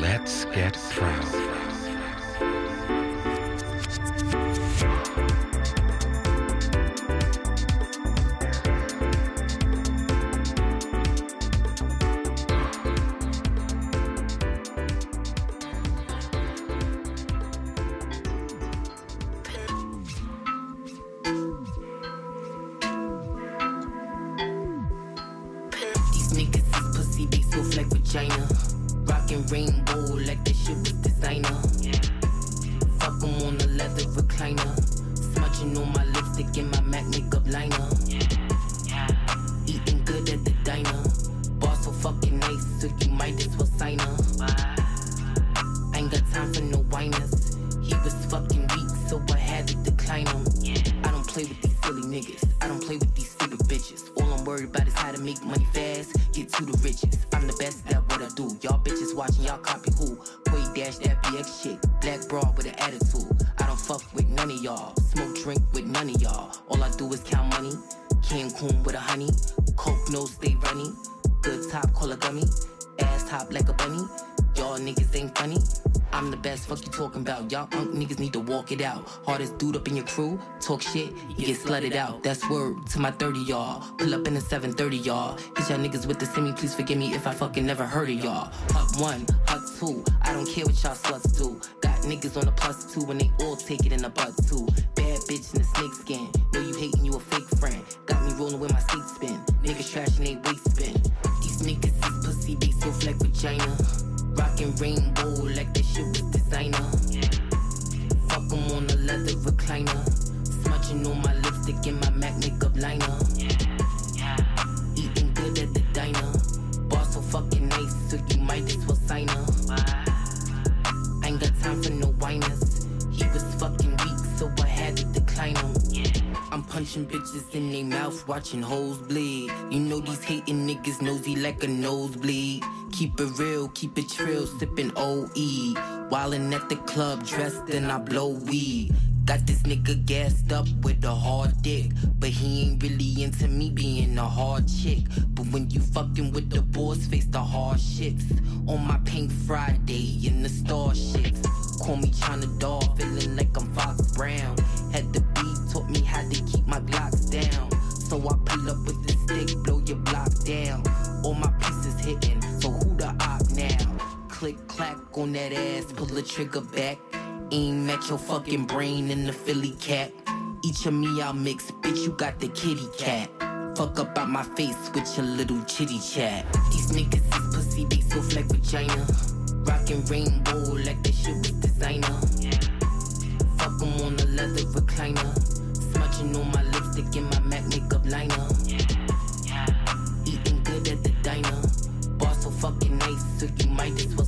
Let's get proud. It out. Hardest dude up in your crew, talk shit, you get slutted out. That's word to my 30 y'all. Pull up in the 730 y'all. Hit y'all niggas with the semi, please forgive me if I fucking never heard of y'all. Hut one, hut two, I don't care what y'all sluts do. Got niggas on the plus two and they all take it in the butt too. Bad bitch in the snake skin. Watching hoes bleed. You know these hating niggas nosy like a nosebleed. Keep it real, keep it trill, sipping OE. Wildin' at the club, dressed and I blow weed. Got this nigga gassed up with a hard dick. But he ain't really into me being a hard chick. But when you fucking with the boys, face the hard shits. On my pink Friday in the starships. Call me China Doll, feeling like I'm Fox Brown. Had the beat, taught me how to keep my glocks down. So I pull up with the stick, blow your block down. All my pieces hitting, so who the op now? Click clack on that ass, pull the trigger back. Aim at your fucking brain in the Philly cat. Each of me I'll mix, bitch, you got the kitty cat. Fuck up out my face with your little chitty chat. These niggas is pussy, they soft like vagina. Rockin' rainbow like that shit was designer. Fuck 'em on the leather recliner. Smudging on my lipstick and my MAC liner. Eating good at the diner. Boss so fucking nice, so you might as well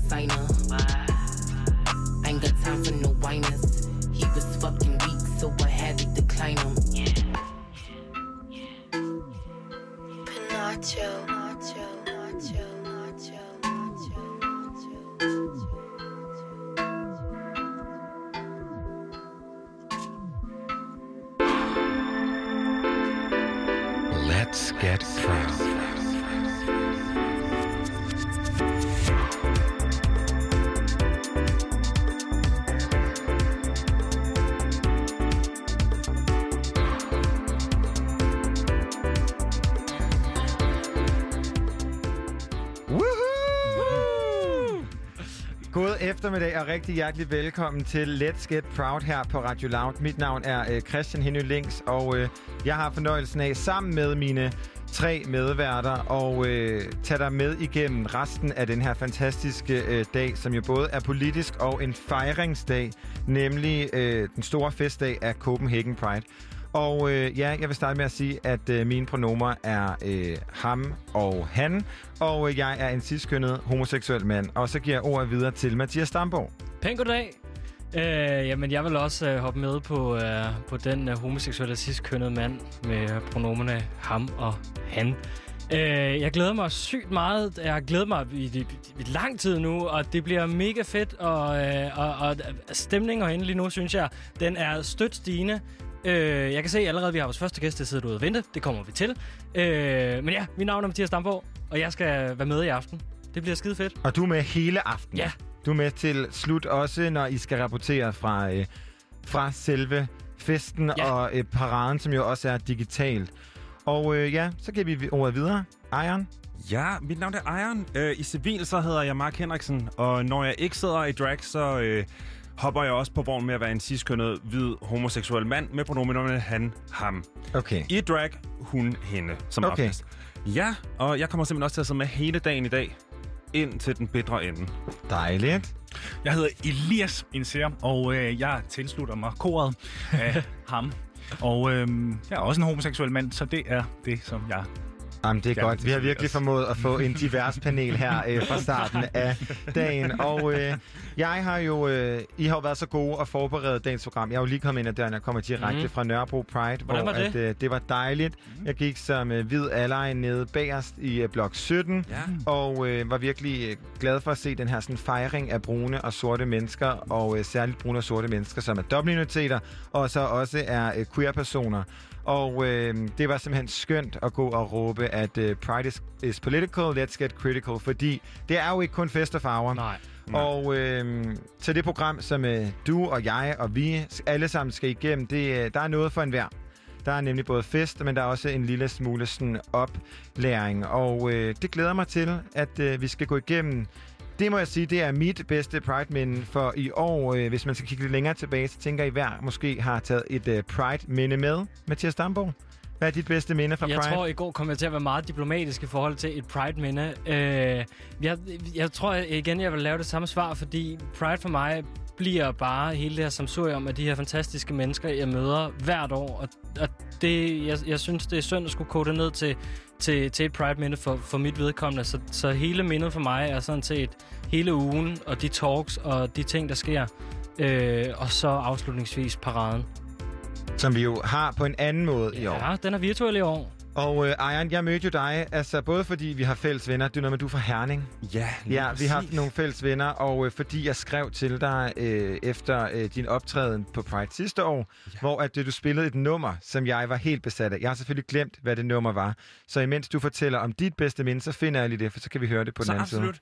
eftermiddag og rigtig hjertelig velkommen til Let's Get Proud her på Radio Loud. Mit navn er øh, Christian Henny Links, og øh, jeg har fornøjelsen af sammen med mine tre medværter og øh, tage dig med igennem resten af den her fantastiske øh, dag, som jo både er politisk og en fejringsdag, nemlig øh, den store festdag af Copenhagen Pride. Og øh, ja, jeg vil starte med at sige, at øh, mine pronomer er øh, ham og han, og øh, jeg er en ciskønnet homoseksuel mand. Og så giver jeg ordet videre til Mathias Stamborg. Pæn goddag. Øh, jamen, jeg vil også øh, hoppe med på, øh, på den øh, homoseksuelle cis-kønnede mand med øh, pronomerne ham og han. Øh, jeg glæder mig sygt meget. Jeg har glædet mig i, i, i lang tid nu, og det bliver mega fedt. Og, øh, og, og øh, stemningen herinde lige nu, synes jeg, den er stødt stigende. Øh, jeg kan se allerede, at vi har vores første gæst, der sidder ude og vente. Det kommer vi til. Øh, men ja, mit navn er Mathias Damborg, og jeg skal være med i aften. Det bliver skide fedt. Og du er med hele aftenen. Ja, Du er med til slut også, når I skal rapportere fra, øh, fra selve festen Ja. og øh, paraden, som jo også er digitalt. Og øh, ja, så giver vi ordet videre. Ejeren? Ja, mit navn er Iron. Øh, I civil så hedder jeg Mark Henriksen, og når jeg ikke sidder i drag, så øh, hopper jeg også på vognen med at være en ciskønnet, hvid, homoseksuel mand med pronomenerne han, ham. Okay. I drag, hun, hende, som Okay. oftest. Ja, og jeg kommer simpelthen også til at sidde med hele dagen i dag, ind til den bedre ende. Dejligt. Jeg hedder Elias Inser, og øh, jeg tilslutter mig koret af ham. Og øh, jeg er også en homoseksuel mand, så det er det, som jeg... Jamen, det er godt. Vi har virkelig formået at få en divers panel her øh, fra starten af dagen. Og øh, jeg har jo... Øh, I har jo været så gode at forberede dagens program. Jeg er jo lige kommet ind ad døren. Jeg kommer direkte Mhm. fra Nørrebro Pride, Hvordan hvor var det? At, øh, det var dejligt. Jeg gik som øh, hvid ally nede bagerst i øh, blok 17. Ja. Og øh, var virkelig øh, glad for at se den her sådan, fejring af brune og sorte mennesker, og øh, særligt brune og sorte mennesker, som er dobbeltminoriteter, og så også er øh, queer-personer. Og øh, det var simpelthen skønt at gå og råbe, at øh, Pride is, is political, let's get critical, fordi det er jo ikke kun fest og farver. Nej. Og øh, til det program, som øh, du og jeg og vi alle sammen skal igennem, det, øh, der er noget for enhver. Der er nemlig både fest, men der er også en lille smule sådan oplæring. Og øh, det glæder mig til, at øh, vi skal gå igennem. Det må jeg sige, det er mit bedste Pride-minde for i år. Øh, hvis man skal kigge lidt længere tilbage, så tænker I hver måske har taget et øh, Pride-minde med. Mathias Damborg, hvad er dit bedste minde fra Jeg Pride? tror, i går kom jeg til at være meget diplomatisk i forhold til et Pride-minde. Øh, jeg, jeg tror igen, jeg vil lave det samme svar, fordi Pride for mig bliver bare hele det her samsurium af de her fantastiske mennesker, jeg møder hvert år. Og, og det, jeg, jeg synes, det er synd at skulle kode det ned til, til, til et Pride-minde for, for mit vedkommende. Så, så hele mindet for mig er sådan set hele ugen, og de talks og de ting, der sker. Øh, og så afslutningsvis paraden. Som vi jo har på en anden måde i år. Ja, den er virtuel i år. Og øh, Ejern, jeg mødte jo dig, altså både fordi vi har fælles venner, det er noget med, du er fra Herning. Ja, Ja, vi har nogle fælles venner, og øh, fordi jeg skrev til dig øh, efter øh, din optræden på Pride sidste år, ja. hvor at øh, du spillede et nummer, som jeg var helt besat af. Jeg har selvfølgelig glemt, hvad det nummer var. Så imens du fortæller om dit bedste minde, så finder jeg lige det, for så kan vi høre det på Så den anden absolut.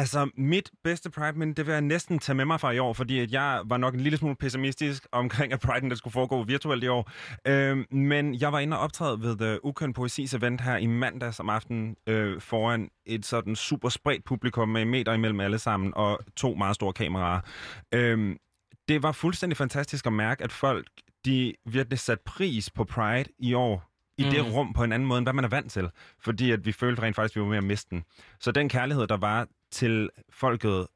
Altså, mit bedste Pride, men det vil jeg næsten tage med mig fra i år, fordi at jeg var nok en lille smule pessimistisk omkring, at Pride'en der skulle foregå virtuelt i år. Øhm, men jeg var inde og optræde ved The Ukøn Poesis event her i mandags om aftenen øh, foran et sådan super spredt publikum med meter imellem alle sammen og to meget store kameraer. Øhm, det var fuldstændig fantastisk at mærke, at folk de virkelig satte pris på Pride i år i mm. det Mm. rum på en anden måde, end hvad man er vant til. Fordi at vi følte rent faktisk, at vi var med at miste den. Så den kærlighed, der var til folket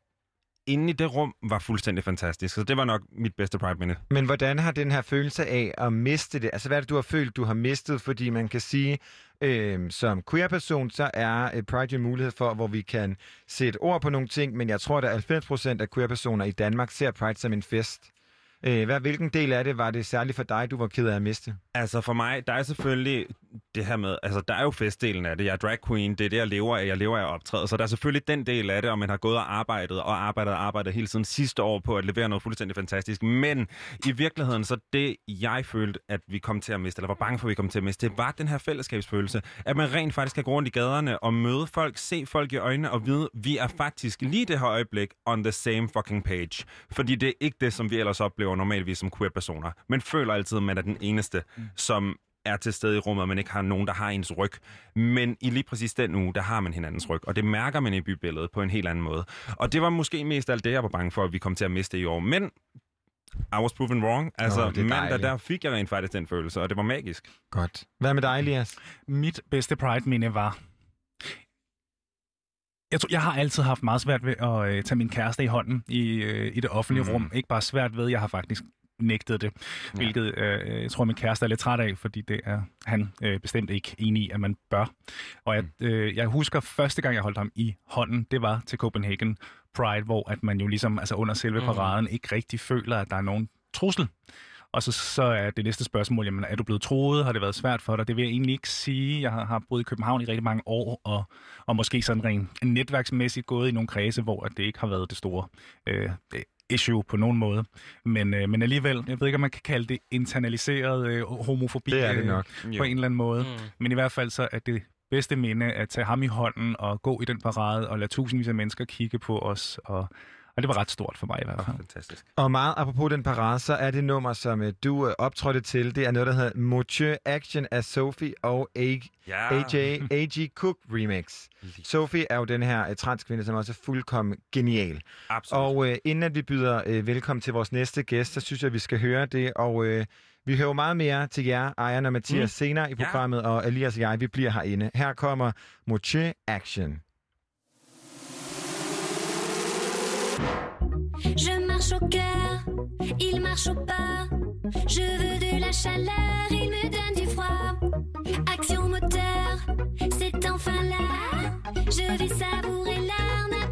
inde i det rum, var fuldstændig fantastisk. Så det var nok mit bedste Pride-minde. Men hvordan har den her følelse af at miste det, altså hvad er det, du har følt, du har mistet? Fordi man kan sige, øh, som queer-person, så er øh, Pride en mulighed for, hvor vi kan sætte ord på nogle ting, men jeg tror, at 90 procent af queer-personer i Danmark ser Pride som en fest. Øh, hvad, hvilken del af det var det særligt for dig, du var ked af at miste? Altså for mig, der er selvfølgelig det her med, altså der er jo festdelen af det. Jeg er drag queen, det er det, jeg lever af. Jeg lever af at optræde. Så der er selvfølgelig den del af det, og man har gået og arbejdet og arbejdet og arbejdet hele tiden sidste år på at levere noget fuldstændig fantastisk. Men i virkeligheden, så det jeg følte, at vi kom til at miste, eller var bange for, at vi kom til at miste, det var den her fællesskabsfølelse. At man rent faktisk kan gå rundt i gaderne og møde folk, se folk i øjnene og vide, vi er faktisk lige det her øjeblik on the same fucking page. Fordi det er ikke det, som vi ellers oplever normalvis som queer-personer. Man føler altid, at man er den eneste, mm. som er til stede i rummet, og man ikke har nogen, der har ens ryg. Men i lige præcis den uge, der har man hinandens ryg, og det mærker man i bybilledet på en helt anden måde. Og det var måske mest alt det, jeg var bange for, at vi kom til at miste i år. Men I was proven wrong. Altså, er mandag, dejligt. der fik jeg rent faktisk den følelse, og det var magisk. Godt. Hvad med dig, Elias? Mit bedste Pride-minde var... Jeg, tror, jeg har altid haft meget svært ved at øh, tage min kæreste i hånden i, øh, i det offentlige mm. rum. Ikke bare svært ved, jeg har faktisk nægtet det, Ja. hvilket øh, jeg tror, min kæreste er lidt træt af, fordi det er han øh, bestemt ikke enig i, at man bør. Og jeg, øh, jeg husker første gang, jeg holdt ham i hånden, det var til Copenhagen Pride, hvor at man jo ligesom altså under selve Mhm. paraden ikke rigtig føler, at der er nogen trussel. Og så, så er det næste spørgsmål, jamen, er du blevet troet? Har det været svært for dig? Det vil jeg egentlig ikke sige. Jeg har, har boet i København i rigtig mange år, og, og måske sådan rent netværksmæssigt gået i nogle kredse, hvor at det ikke har været det store øh, issue på nogen måde. Men, øh, men alligevel, jeg ved ikke, om man kan kalde det internaliseret øh, homofobi Det er det øh, nok. på en eller anden måde. Mm. Men i hvert fald så er det bedste minde at tage ham i hånden og gå i den parade og lade tusindvis af mennesker kigge på os og, Og det var ret stort for mig i hvert fald. Fantastisk. Og meget apropos den parade, så er det nummer, som øh, du øh, optrådte til. Det er noget, der hedder Monsieur Action af Sophie og A- Ja. AJ, AG Cook remix. Sophie er jo den her uh, transkvinde, som også er fuldkommen genial. Absolut. Og uh, inden at vi byder uh, velkommen til vores næste gæst, så synes jeg, at vi skal høre det. Og uh, vi hører meget mere til jer, Ejern og Mathias, mm. senere i Ja. programmet. Og Elias og jeg, vi bliver herinde. Her kommer Moche Action. Je marche au cœur, il marche au pas. Je veux de la chaleur, il me donne du froid. Action moteur, c'est enfin là. Je vais savourer l'art,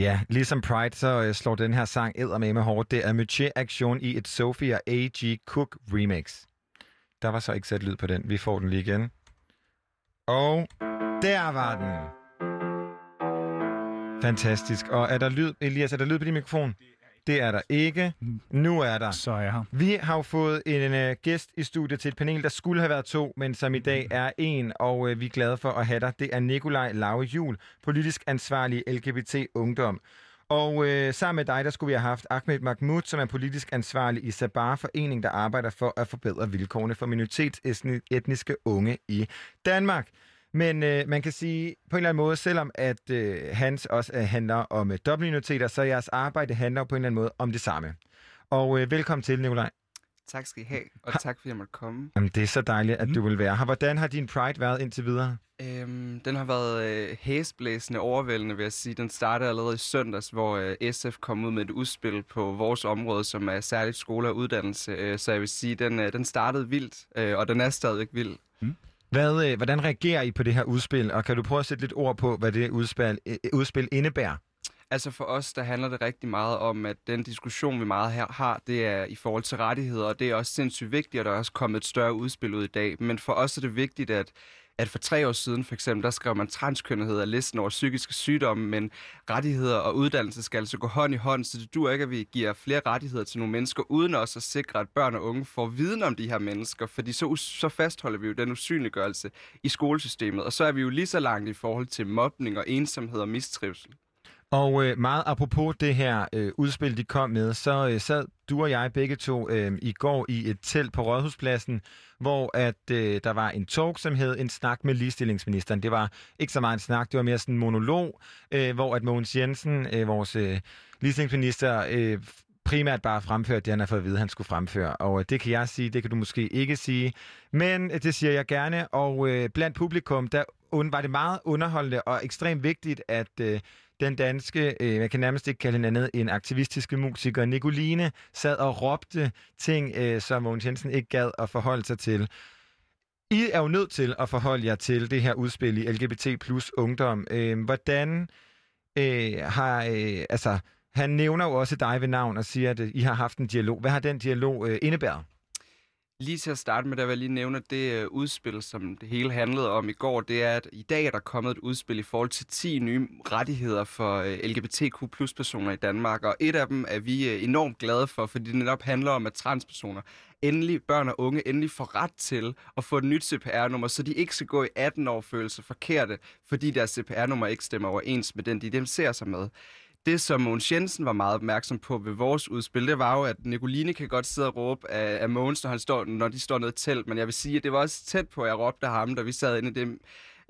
Ja, ligesom Pride, så øh, slår den her sang med med hårdt. Det er Mutier Action i et Sofia AG Cook remix. Der var så ikke sat lyd på den. Vi får den lige igen. Og der var den. Fantastisk. Og er der lyd, Elias, er der lyd på din mikrofon? Det er der ikke. Nu er der. Så er jeg her. Vi har jo fået en uh, gæst i studiet til et panel, der skulle have været to, men som i dag er en, og uh, vi er glade for at have dig. Det er Nikolaj Lauge Jul, politisk ansvarlig LGBT Ungdom. Og uh, sammen med dig, der skulle vi have haft Ahmed Mahmoud, som er politisk ansvarlig i Sabar Forening, der arbejder for at forbedre vilkårene for minoritetsetniske unge i Danmark. Men øh, man kan sige på en eller anden måde, selvom at øh, hans også øh, handler om øh, dobbeltminoriteter, så jeres arbejde handler på en eller anden måde om det samme. Og øh, velkommen til, Nikolaj. Tak skal I have, og tak fordi jeg måtte komme. Jamen, det er så dejligt, at Mhm. du vil være her. Hvordan har din Pride været indtil videre? Øhm, den har været øh, hæsblæsende overvældende, vil jeg sige. Den startede allerede i søndags, hvor øh, SF kom ud med et udspil på vores område, som er særligt skole og uddannelse. Øh, så jeg vil sige, den, øh, den startede vildt, øh, og den er stadigvæk vild. Hvad, øh, hvordan reagerer I på det her udspil? Og kan du prøve at sætte lidt ord på, hvad det udspil, øh, øh, udspil indebærer? Altså for os, der handler det rigtig meget om, at den diskussion, vi meget her har, det er i forhold til rettigheder, og det er også sindssygt vigtigt, og der er også kommet et større udspil ud i dag. Men for os er det vigtigt, at at for tre år siden for eksempel, der skrev man transkønnethed af listen over psykiske sygdomme, men rettigheder og uddannelse skal altså gå hånd i hånd, så det dur ikke, at vi giver flere rettigheder til nogle mennesker, uden også at sikre, at børn og unge får viden om de her mennesker, fordi så, så fastholder vi jo den usynliggørelse i skolesystemet, og så er vi jo lige så langt i forhold til mobning og ensomhed og mistrivsel. Og øh, meget apropos det her øh, udspil, de kom med, så øh, sad du og jeg begge to øh, i går i et telt på Rådhuspladsen, hvor at øh, der var en talk, som hed En snak med ligestillingsministeren. Det var ikke så meget en snak, det var mere sådan en monolog, øh, hvor at Mogens Jensen, øh, vores øh, ligestillingsminister, øh, primært bare fremførte det, han har fået at vide, han skulle fremføre. Og øh, det kan jeg sige, det kan du måske ikke sige. Men øh, det siger jeg gerne, og øh, blandt publikum, der und, var det meget underholdende og ekstremt vigtigt, at øh, den danske, øh, jeg kan nærmest ikke kalde hende andet, en aktivistiske musiker, Nicoline, sad og råbte ting, øh, som Mogens Jensen ikke gad at forholde sig til. I er jo nødt til at forholde jer til det her udspil i LGBT plus ungdom. Øh, hvordan øh, har, øh, altså, han nævner jo også dig ved navn og siger, at I har haft en dialog. Hvad har den dialog øh, indebæret? Lige til at starte med, der vil jeg lige nævne, at det øh, udspil, som det hele handlede om i går, det er, at i dag er der kommet et udspil i forhold til 10 nye rettigheder for øh, LGBTQ plus personer i Danmark, og et af dem er vi øh, enormt glade for, fordi det netop handler om, at transpersoner endelig, børn og unge, endelig får ret til at få et nyt CPR-nummer, så de ikke skal gå i 18 år følelse forkerte, fordi deres CPR-nummer ikke stemmer overens med den, de dem ser sig med. Det, som Mogens Jensen var meget opmærksom på ved vores udspil, det var jo, at Nicoline kan godt sidde og råbe af, af Mogens, når, han står, når de står nede i telt, men jeg vil sige, at det var også tæt på, at jeg råbte af ham, da vi sad inde i, det,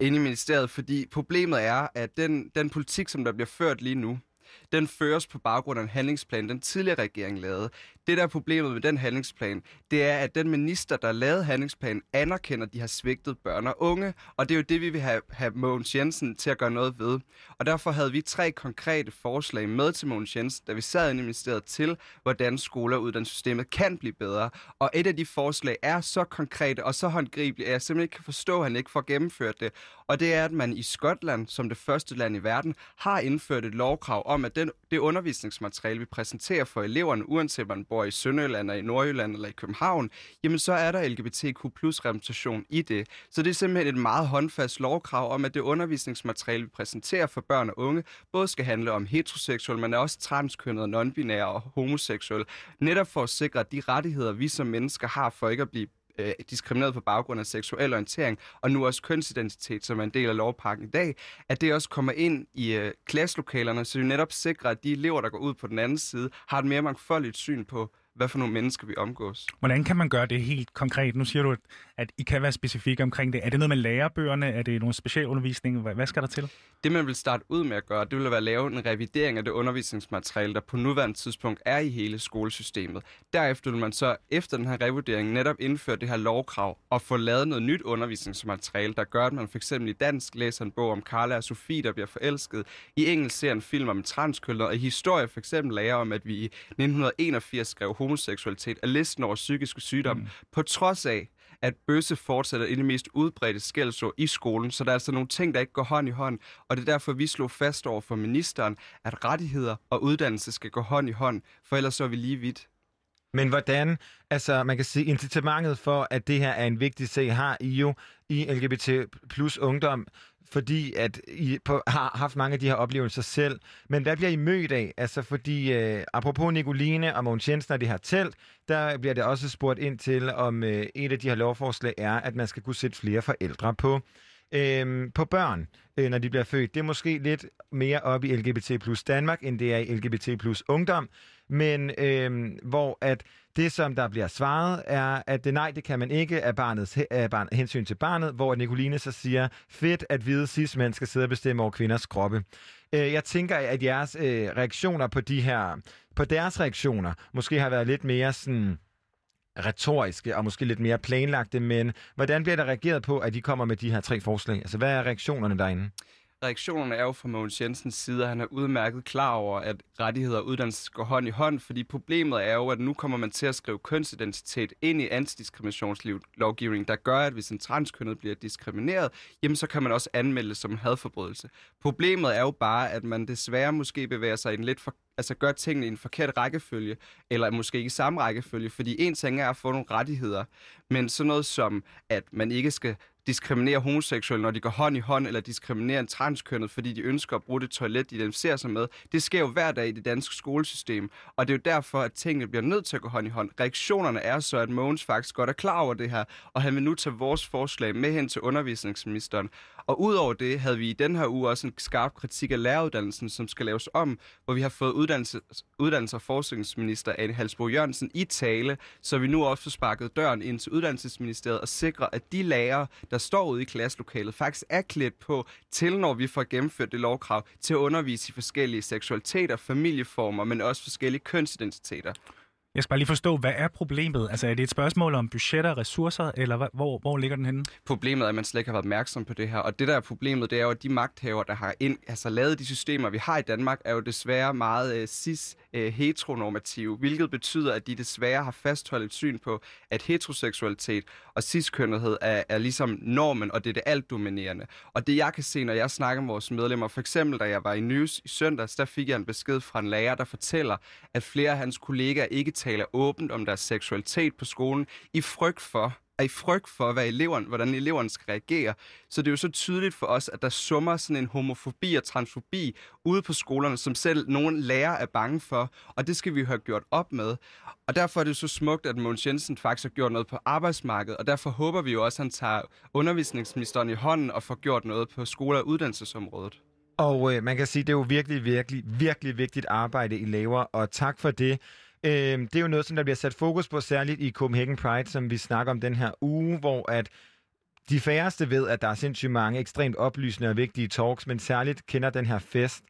inde i ministeriet, fordi problemet er, at den, den politik, som der bliver ført lige nu, den føres på baggrund af en handlingsplan, den tidligere regering lavede. Det, der er problemet med den handlingsplan, det er, at den minister, der lavede handlingsplanen, anerkender, at de har svigtet børn og unge, og det er jo det, vi vil have, have Mogens Jensen til at gøre noget ved. Og derfor havde vi tre konkrete forslag med til Mogens Jensen, da vi sad inde i ministeriet til, hvordan skole- og uddannelsessystemet kan blive bedre. Og et af de forslag er så konkrete og så håndgribelige, at jeg simpelthen ikke kan forstå, at han ikke får gennemført det. Og det er, at man i Skotland, som det første land i verden, har indført et lovkrav om, at den, det undervisningsmateriale, vi præsenterer for eleverne, uanset om man bor i Sønderjylland, eller i Nordjylland eller i København, jamen så er der LGBTQ plus repræsentation i det. Så det er simpelthen et meget håndfast lovkrav om, at det undervisningsmateriale, vi præsenterer for børn og unge, både skal handle om heteroseksuel, men også transkønnet, nonbinære og homoseksuel. Netop for at sikre, de rettigheder, vi som mennesker har for ikke at blive øh, diskrimineret på baggrund af seksuel orientering, og nu også kønsidentitet, som er en del af lovpakken i dag, at det også kommer ind i øh, klasselokalerne, så vi netop sikrer, at de elever, der går ud på den anden side, har et mere mangfoldigt syn på, hvad for nogle mennesker vi omgås. Hvordan kan man gøre det helt konkret? Nu siger du, at, at I kan være specifikke omkring det. Er det noget med lærebøgerne? Er det nogle specialundervisning? Hvad, hvad skal der til? Det, man vil starte ud med at gøre, det vil være at lave en revidering af det undervisningsmateriale, der på nuværende tidspunkt er i hele skolesystemet. Derefter vil man så efter den her revurdering netop indføre det her lovkrav og få lavet noget nyt undervisningsmateriale, der gør, at man eksempel i dansk læser en bog om Carla og Sofie, der bliver forelsket. I engelsk ser en film om transkønnet, og i historie for eksempel lærer om, at vi i 1981 skrev homoseksualitet af listen over psykiske sygdomme, mm. på trods af, at bøsse fortsætter i det mest udbredte skældsord i skolen, så der er altså nogle ting, der ikke går hånd i hånd, og det er derfor, vi slog fast over for ministeren, at rettigheder og uddannelse skal gå hånd i hånd, for ellers så er vi lige vidt. Men hvordan, altså man kan sige, incitamentet for, at det her er en vigtig sag, har I jo i LGBT plus ungdom, fordi at I på, har haft mange af de her oplevelser selv. Men hvad bliver I mødt af? Altså fordi, øh, apropos Nicoline og Mogens Jensen og det her telt, der bliver det også spurgt ind til, om øh, et af de her lovforslag er, at man skal kunne sætte flere forældre på øh, på børn, øh, når de bliver født. Det er måske lidt mere op i LGBT plus Danmark, end det er i LGBT plus ungdom, men øh, hvor at det, som der bliver svaret, er, at det, nej, det kan man ikke af, barnets, af barn, hensyn til barnet, hvor Nicoline så siger, fedt at hvide cis-mænd skal sidde og bestemme over kvinders kroppe. Øh, jeg tænker, at jeres øh, reaktioner på de her, på deres reaktioner, måske har været lidt mere sådan retoriske og måske lidt mere planlagte, men hvordan bliver der reageret på, at de kommer med de her tre forslag? Altså, hvad er reaktionerne derinde? Reaktionerne er jo fra Mogens Jensens side, at han er udmærket klar over, at rettigheder og uddannelse går hånd i hånd, fordi problemet er jo, at nu kommer man til at skrive kønsidentitet ind i antidiskriminationslovgivningen, der gør, at hvis en transkønnet bliver diskrimineret, jamen så kan man også anmelde det som hadforbrydelse. Problemet er jo bare, at man desværre måske bevæger sig i en lidt for altså gør tingene i en forkert rækkefølge, eller måske ikke i samme rækkefølge, fordi en ting er at få nogle rettigheder, men sådan noget som, at man ikke skal diskriminerer homoseksuelle, når de går hånd i hånd, eller diskriminerer en transkønnet, fordi de ønsker at bruge det toilet, de identificerer sig med. Det sker jo hver dag i det danske skolesystem, og det er jo derfor, at tingene bliver nødt til at gå hånd i hånd. Reaktionerne er så, at Mogens faktisk godt er klar over det her, og han vil nu tage vores forslag med hen til undervisningsministeren. Og udover det havde vi i den her uge også en skarp kritik af læreruddannelsen, som skal laves om, hvor vi har fået uddannelse, uddannelse- og forskningsminister Anne Halsbo Jørgensen i tale, så vi nu også får sparket døren ind til uddannelsesministeriet og sikrer, at de lærere, der står ude i klasselokalet, faktisk er klædt på til, når vi får gennemført det lovkrav, til at undervise i forskellige seksualiteter, familieformer, men også forskellige kønsidentiteter. Jeg skal bare lige forstå, hvad er problemet? Altså er det et spørgsmål om budgetter, ressourcer, eller hvor, hvor ligger den henne? Problemet er, at man slet ikke har været opmærksom på det her. Og det der er problemet, det er jo, at de magthaver, der har ind, altså, lavet de systemer, vi har i Danmark, er jo desværre meget øh, cis øh, heteronormative, hvilket betyder, at de desværre har fastholdt et syn på, at heteroseksualitet og cis-kønnethed er, er ligesom normen, og det er det alt dominerende. Og det jeg kan se, når jeg snakker med vores medlemmer, for eksempel da jeg var i News i søndags, der fik jeg en besked fra en lærer, der fortæller, at flere af hans kollegaer ikke taler åbent om deres seksualitet på skolen, i frygt for, er i frygt for, hvad eleverne, hvordan eleverne skal reagere. Så det er jo så tydeligt for os, at der summer sådan en homofobi og transfobi ude på skolerne, som selv nogle lærere er bange for, og det skal vi have gjort op med. Og derfor er det så smukt, at Mogens Jensen faktisk har gjort noget på arbejdsmarkedet, og derfor håber vi jo også, at han tager undervisningsministeren i hånden og får gjort noget på skole- og uddannelsesområdet. Og øh, man kan sige, det er jo virkelig, virkelig, virkelig vigtigt arbejde, I laver, og tak for det. Øh, det er jo noget, som der bliver sat fokus på, særligt i Copenhagen Pride, som vi snakker om den her uge, hvor at de færreste ved, at der er sindssygt mange ekstremt oplysende og vigtige talks, men særligt kender den her fest.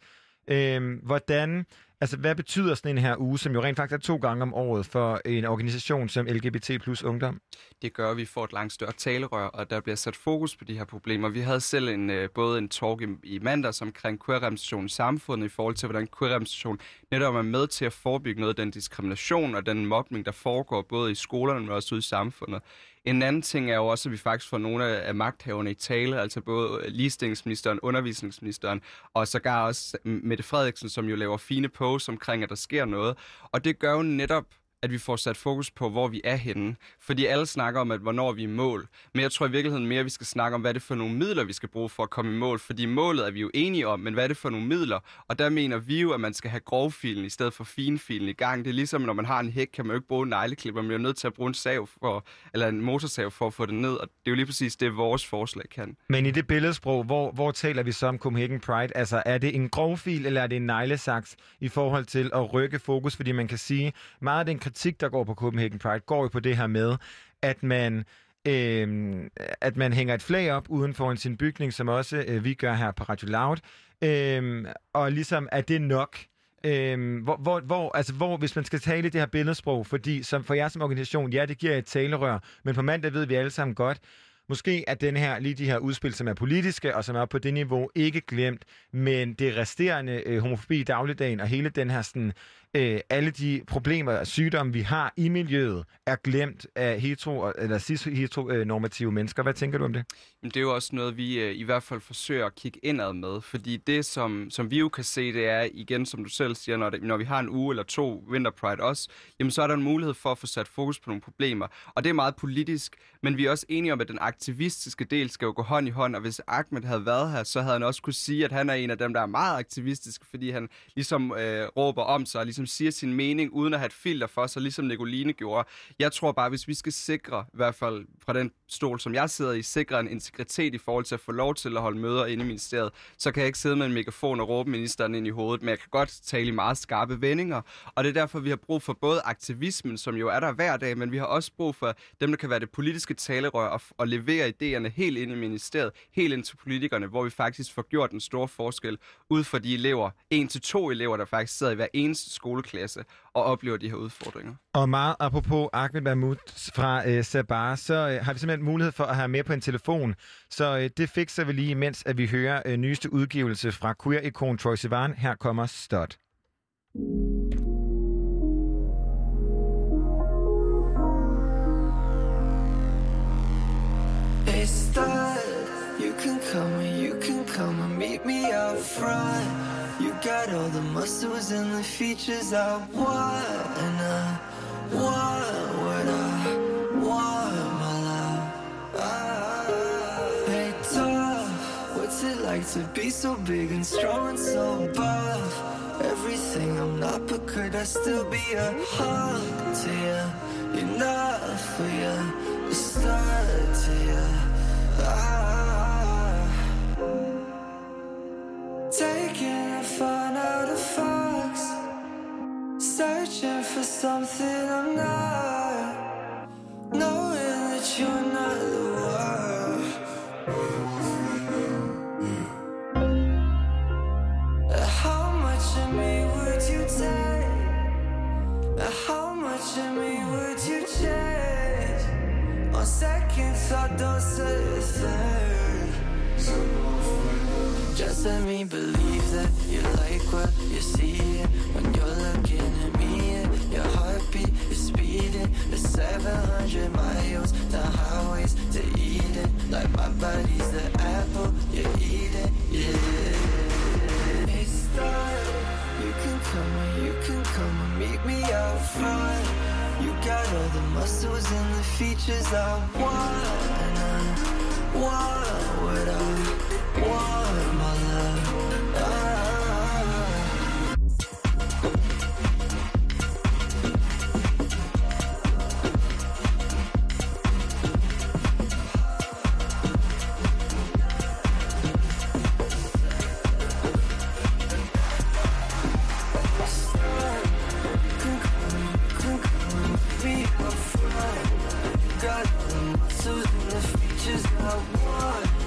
Øh, hvordan, altså hvad betyder sådan en her uge, som jo rent faktisk er to gange om året for en organisation som LGBT plus Ungdom? det gør, at vi får et langt større talerør, og der bliver sat fokus på de her problemer. Vi havde selv en, øh, både en talk i, i mandags omkring queer i samfundet i forhold til, hvordan queer netop er med til at forebygge noget af den diskrimination og den mobning, der foregår både i skolerne, men også ude i samfundet. En anden ting er jo også, at vi faktisk får nogle af magthaverne i tale, altså både ligestillingsministeren, undervisningsministeren, og sågar også Mette Frederiksen, som jo laver fine posts omkring, at der sker noget. Og det gør jo netop, at vi får sat fokus på, hvor vi er henne. Fordi alle snakker om, at hvornår vi er i mål. Men jeg tror i virkeligheden mere, at vi skal snakke om, hvad det er for nogle midler, vi skal bruge for at komme i mål. Fordi målet er vi jo enige om, men hvad er det for nogle midler? Og der mener vi jo, at man skal have grovfilen i stedet for finfilen i gang. Det er ligesom, når man har en hæk, kan man jo ikke bruge en negleklipper, man er nødt til at bruge en sav for, eller en motorsav for at få det ned. Og det er jo lige præcis det, vores forslag kan. Men i det billedsprog, hvor, hvor taler vi så om Copenhagen Pride? Altså, er det en grovfil, eller er det en neglesaks i forhold til at rykke fokus? Fordi man kan sige, meget af den kritik, der går på Copenhagen Pride, går jo på det her med, at man øh, at man hænger et flag op uden for sin bygning, som også øh, vi gør her på Radio Loud. Øh, og ligesom, er det nok? Øhm, hvor, hvor, hvor, altså, hvor, hvis man skal tale det her billedsprog, fordi som, for jer som organisation, ja, det giver et talerør, men på mandag ved vi alle sammen godt, måske er den her, lige de her udspil, som er politiske og som er på det niveau, ikke glemt, men det resterende øh, homofobi i dagligdagen og hele den her sådan, øh, alle de problemer og sygdomme, vi har i miljøet, er glemt af hetero- eller cis-heteronormative mennesker. Hvad tænker du om det? Jamen, det er jo også noget, vi øh, i hvert fald forsøger at kigge indad med, fordi det, som, som vi jo kan se, det er igen, som du selv siger, når, det, når vi har en uge eller to Winter Pride også, jamen så er der en mulighed for at få sat fokus på nogle problemer. Og det er meget politisk, men vi er også enige om, at den aktivistiske del skal jo gå hånd i hånd, og hvis Ahmed havde været her, så havde han også kunne sige, at han er en af dem, der er meget aktivistisk, fordi han ligesom øh, råber om sig, og ligesom siger sin mening, uden at have et filter for sig, ligesom Nicoline gjorde. Jeg tror bare, hvis vi skal sikre, i hvert fald fra den stol, som jeg sidder i, sikrer en integritet i forhold til at få lov til at holde møder inde i ministeriet, så kan jeg ikke sidde med en megafon og råbe ministeren ind i hovedet, men jeg kan godt tale i meget skarpe vendinger, og det er derfor, vi har brug for både aktivismen, som jo er der hver dag, men vi har også brug for dem, der kan være det politiske talerør og, og levere idéerne helt ind i ministeriet, helt ind til politikerne, hvor vi faktisk får gjort en stor forskel ud for de elever, en til to elever, der faktisk sidder i hver eneste skoleklasse og oplever de her udfordringer. Og meget apropos Ahmed Mahmoud fra øh, Sabar, så øh, har vi simpelthen mulighed for at have med på en telefon. Så øh, det fikser vi lige, mens at vi hører øh, nyeste udgivelse fra queer-ikon Troy Sivan. Her kommer Stot. Hey you can come and you can come and meet me out front. You got all the muscles and the features I want, and I to be so big and strong and so above everything. I'm not, but could I still be a hug to you? Enough for you, a start to you. Ah. Something I'm not, knowing that you're not the one. How much of me would you take? How much of me would you change? On second thought, don't say a thing. Just let me believe that you like what you see when you're at 700 miles the highways to Eden. Like my body's the apple you're eating. Yeah, it's time. You can come you can come and meet me out front. You got all the muscles and the features I want. And I want what I want, my love. Got the muscles and the features I want.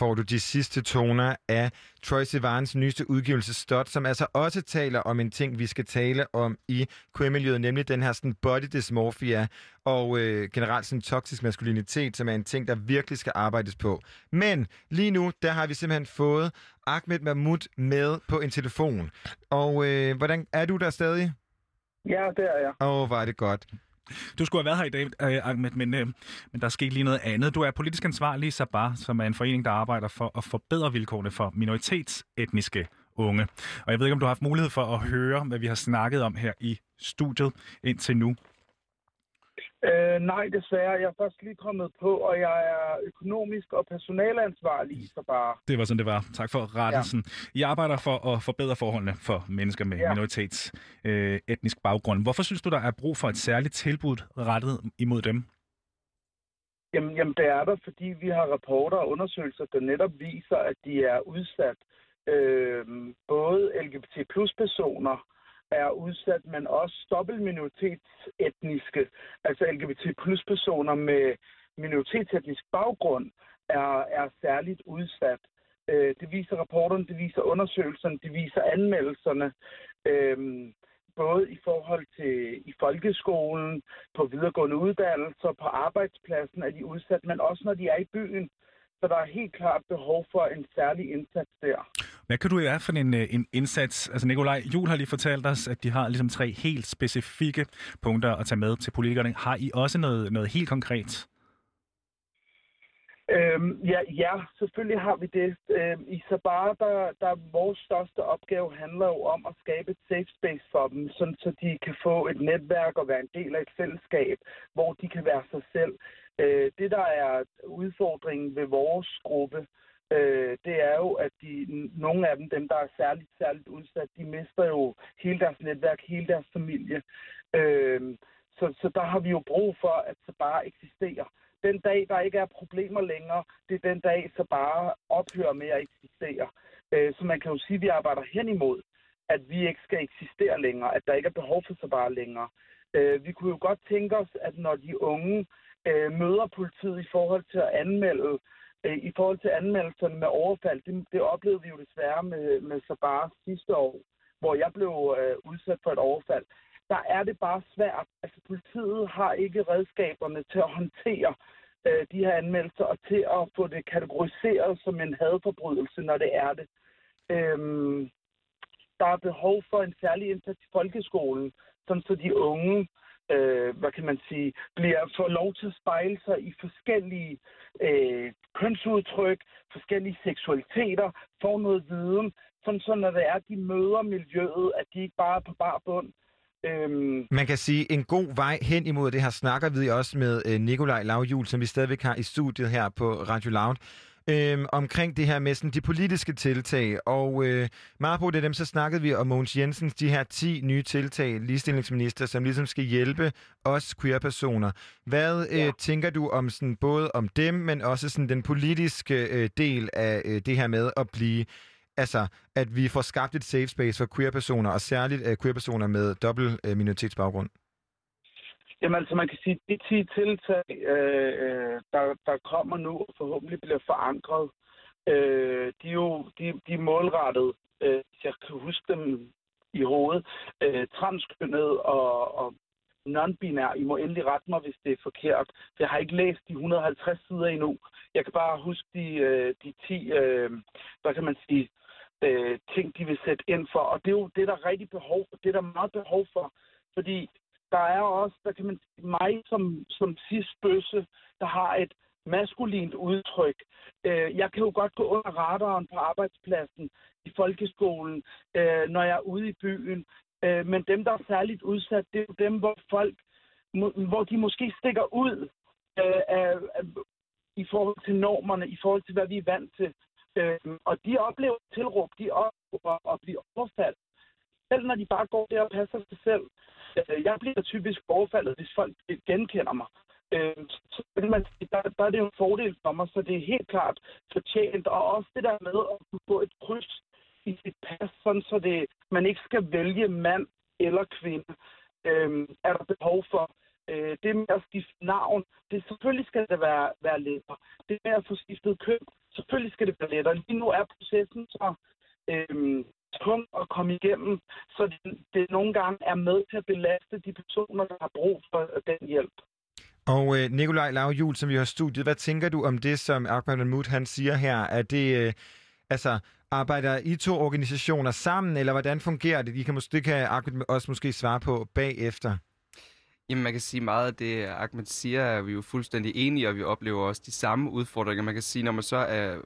Får du de sidste toner af Troy Sivans nyeste udgivelse Stot, som altså også taler om en ting, vi skal tale om i queer-miljøet, nemlig den her sådan body dysmorphia og øh, generelt sådan toksisk maskulinitet, som er en ting, der virkelig skal arbejdes på. Men lige nu, der har vi simpelthen fået Ahmed Mahmoud med på en telefon. Og øh, hvordan er du der stadig? Ja, det er jeg. Åh, oh, er det godt. Du skulle have været her i dag, øh, Ahmed, men, øh, men der er sket lige noget andet. Du er politisk ansvarlig i Sabar, som er en forening, der arbejder for at forbedre vilkårene for minoritetsetniske unge. Og jeg ved ikke, om du har haft mulighed for at høre, hvad vi har snakket om her i studiet indtil nu. Øh, nej, desværre. Jeg er først lige kommet på, og jeg er økonomisk og personalansvarlig i Sabar. Det var sådan, det var. Tak for rettelsen. Ja. I arbejder for at forbedre forholdene for mennesker med ja. minoritets øh, etnisk baggrund. Hvorfor synes du, der er brug for et særligt tilbud rettet imod dem? Jamen, jamen, det er der, fordi vi har rapporter og undersøgelser, der netop viser, at de er udsat. Øh, både LGBT plus personer er udsat, men også dobbeltminoritetsetniske, altså LGBT plus personer med minoritetsetnisk baggrund er, er særligt udsat. Øh, det viser rapporterne, det viser undersøgelserne, det viser anmeldelserne. Øh, både i forhold til i folkeskolen, på videregående uddannelser, på arbejdspladsen er de udsat, men også når de er i byen. Så der er helt klart behov for en særlig indsats der. Hvad kan du i hvert fald en, øh, en indsats? Altså Nikolaj Jul har lige fortalt os, at de har ligesom tre helt specifikke punkter at tage med til politikerne. Har I også noget, noget helt konkret? Øhm, ja, ja, selvfølgelig har vi det. Øhm, I Sabara, der, der vores største opgave handler jo om at skabe et safe space for dem, sådan så de kan få et netværk og være en del af et fællesskab, hvor de kan være sig selv. Øh, det, der er udfordringen ved vores gruppe, øh, det er jo, at de, nogle af dem, dem der er særligt, særligt udsat, de mister jo hele deres netværk, hele deres familie. Øh, så, så der har vi jo brug for, at så bare eksisterer. Den dag, der ikke er problemer længere, det er den dag, så bare ophører med at eksistere. Øh, så man kan jo sige, at vi arbejder hen imod, at vi ikke skal eksistere længere, at der ikke er behov for så bare længere. Øh, vi kunne jo godt tænke os, at når de unge øh, møder politiet i forhold til at anmelde, øh, i forhold til anmeldelserne med overfald, det, det oplevede vi jo desværre med, med Sabar sidste år, hvor jeg blev øh, udsat for et overfald. Der er det bare svært. Altså politiet har ikke redskaberne til at håndtere øh, de her anmeldelser og til at få det kategoriseret som en hadforbrydelse, når det er det. Øhm, der er behov for en særlig indsats i folkeskolen, sådan så de unge, øh, hvad kan man sige, bliver får lov til at spejle sig i forskellige øh, kønsudtryk, forskellige seksualiteter, får noget viden, sådan så når det er, at de møder miljøet, at de ikke bare er på bar bund. Øhm, Man kan sige, en god vej hen imod det her snakker vi også med øh, Nikolaj Lavjul, som vi stadigvæk har i studiet her på Radio Loud, øh, omkring det her med sådan, de politiske tiltag. Og øh, meget på det dem, så snakkede vi om Mogens Jensens, de her 10 nye tiltag, ligestillingsminister, som ligesom skal hjælpe os queer-personer. Hvad øh, Ja. tænker du om sådan, både om dem, men også sådan den politiske øh, del af øh, det her med at blive altså, at vi får skabt et safe space for queer-personer, og særligt uh, queer-personer med dobbelt uh, minoritetsbaggrund? Jamen, altså man kan sige, at de 10 tiltag, øh, øh, der, der kommer nu og forhåbentlig bliver forankret, øh, de er jo de, de er målrettet, øh, jeg kan huske dem i hovedet, øh, transkønnet og, og non-binær. I må endelig rette mig, hvis det er forkert. Jeg har ikke læst de 150 sider endnu. Jeg kan bare huske de, øh, de 10, øh, hvad kan man sige, øh, ting, de vil sætte ind for. Og det er jo det, der er rigtig behov for. Det er der meget behov for. Fordi der er også, der kan man sige, mig som, som cis-bøsse, der har et maskulint udtryk. Øh, jeg kan jo godt gå under radaren på arbejdspladsen, i folkeskolen, øh, når jeg er ude i byen. Øh, men dem, der er særligt udsat, det er jo dem, hvor folk, hvor de måske stikker ud øh, af, af, i forhold til normerne, i forhold til, hvad vi er vant til. Øh, og de oplever tilråb, de oplever at blive overfaldt. Selv når de bare går der og passer sig selv. Øh, jeg bliver typisk overfaldet, hvis folk genkender mig. Øh, så man der, der er det jo en fordel for mig, så det er helt klart fortjent. Og også det der med at kunne få et kryds i sit pas, sådan så det, man ikke skal vælge mand eller kvinde, øh, er der behov for. Øh, det med at skifte navn, det selvfølgelig skal det være, være lettere. Det med at få skiftet køn, selvfølgelig skal det være lettere. Lige nu er processen så øh, tung at komme igennem, så det, det nogle gange er med til at belaste de personer, der har brug for den hjælp. Og øh, Nikolaj Lavjul, som vi har studiet, hvad tænker du om det, som Ahmed Mahmoud han siger her? Er det, øh, altså, arbejder I to organisationer sammen, eller hvordan fungerer det? De kan, mås- det kan Ahmed også måske svare på bagefter. Jamen, man kan sige meget af det, Ahmed siger, er vi jo fuldstændig enige, og vi oplever også de samme udfordringer. Man kan sige, når man så er,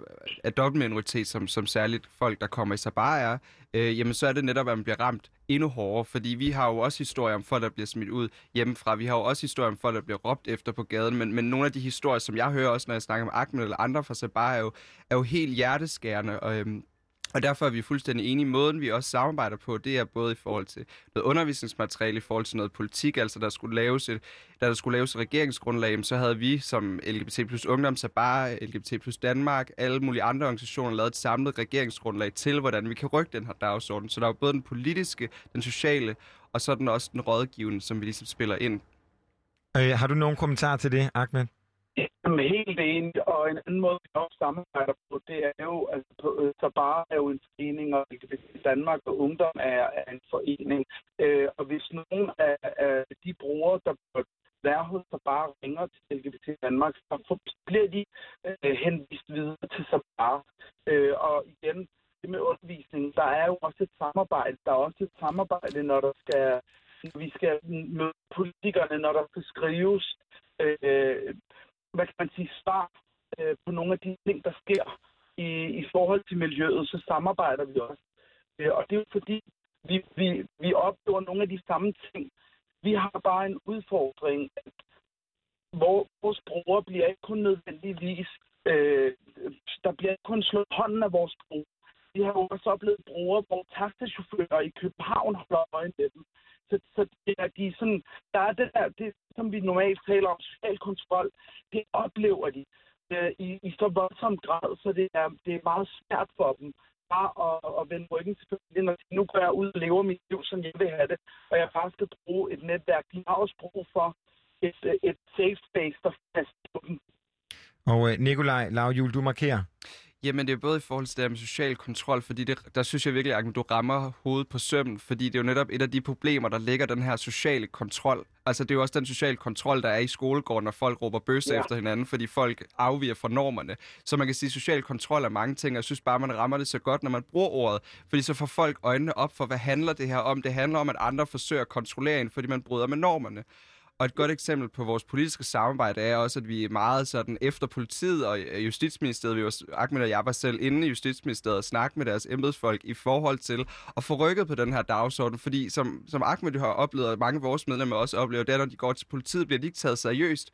er dobbeltminoritet, som, som særligt folk, der kommer i Sabah er, øh, jamen så er det netop, at man bliver ramt endnu hårdere, fordi vi har jo også historier om folk, der bliver smidt ud hjemmefra. Vi har jo også historier om folk, der bliver råbt efter på gaden, men, men nogle af de historier, som jeg hører også, når jeg snakker med Ahmed eller andre fra Sabah, er jo, er jo helt hjerteskærende, og øhm, og derfor er vi fuldstændig enige. Måden, vi også samarbejder på, det er både i forhold til noget undervisningsmateriale, i forhold til noget politik, altså der skulle laves et, da der skulle laves et regeringsgrundlag, så havde vi som LGBT plus Ungdom, Sabar, LGBT plus Danmark, alle mulige andre organisationer lavet et samlet regeringsgrundlag til, hvordan vi kan rykke den her dagsorden. Så der er jo både den politiske, den sociale, og så er den også den rådgivende, som vi ligesom spiller ind. Øh, har du nogen kommentar til det, Ahmed? Jamen, helt enig, og en anden måde, vi også samarbejder på, det er jo, altså, øh, så bare er jo en forening, og Danmark og Ungdom er, er en forening. Øh, og hvis nogen af, af de brugere, der burde være hos så bare ringer til LGBT Danmark, så bliver de øh, henvist videre til så bare. Øh, og igen, det med undervisning, der er jo også et samarbejde. Der er også et samarbejde, når der skal, vi skal møde politikerne, når der skal skrives øh, hvad kan man sige, svar øh, på nogle af de ting, der sker i, i forhold til miljøet, så samarbejder vi også. Øh, og det er jo fordi, vi, vi, vi oplever nogle af de samme ting. Vi har bare en udfordring, at hvor, vores brugere bliver ikke kun nødvendigvis, øh, der bliver ikke kun slået hånden af vores brugere. Vi har jo så blevet brugere, hvor taxachauffører i København holder øje med dem. Så, så det er, de sådan, der er det der, det, som vi normalt taler om, social kontrol, det oplever de øh, i, i så voldsom grad, så det er, det er meget svært for dem bare at, at vende ryggen til familien og sige, nu går jeg ud og lever mit liv, som jeg vil have det, og jeg bare skal bruge et netværk. De har også brug for et, et safe space, der fastholder dem. Og øh, Nikolaj Lavjul, du markerer. Jamen, det er både i forhold til det med social kontrol, fordi det, der synes jeg virkelig, at du rammer hovedet på sømmen, fordi det er jo netop et af de problemer, der ligger den her sociale kontrol. Altså, det er jo også den sociale kontrol, der er i skolegården, når folk råber bøsse. Ja. efter hinanden, fordi folk afviger fra normerne. Så man kan sige, at social kontrol er mange ting, og jeg synes bare, man rammer det så godt, når man bruger ordet, fordi så får folk øjnene op for, hvad handler det her om? Det handler om, at andre forsøger at kontrollere en, fordi man bryder med normerne. Og et godt eksempel på vores politiske samarbejde er også, at vi er meget sådan efter politiet og øh, Justitsministeriet, vi var, Ahmed og jeg var selv inde i Justitsministeriet og snakke med deres embedsfolk i forhold til at få rykket på den her dagsorden, fordi som, som Ahmed har oplevet, og mange af vores medlemmer også oplever, det er, når de går til politiet, bliver de ikke taget seriøst.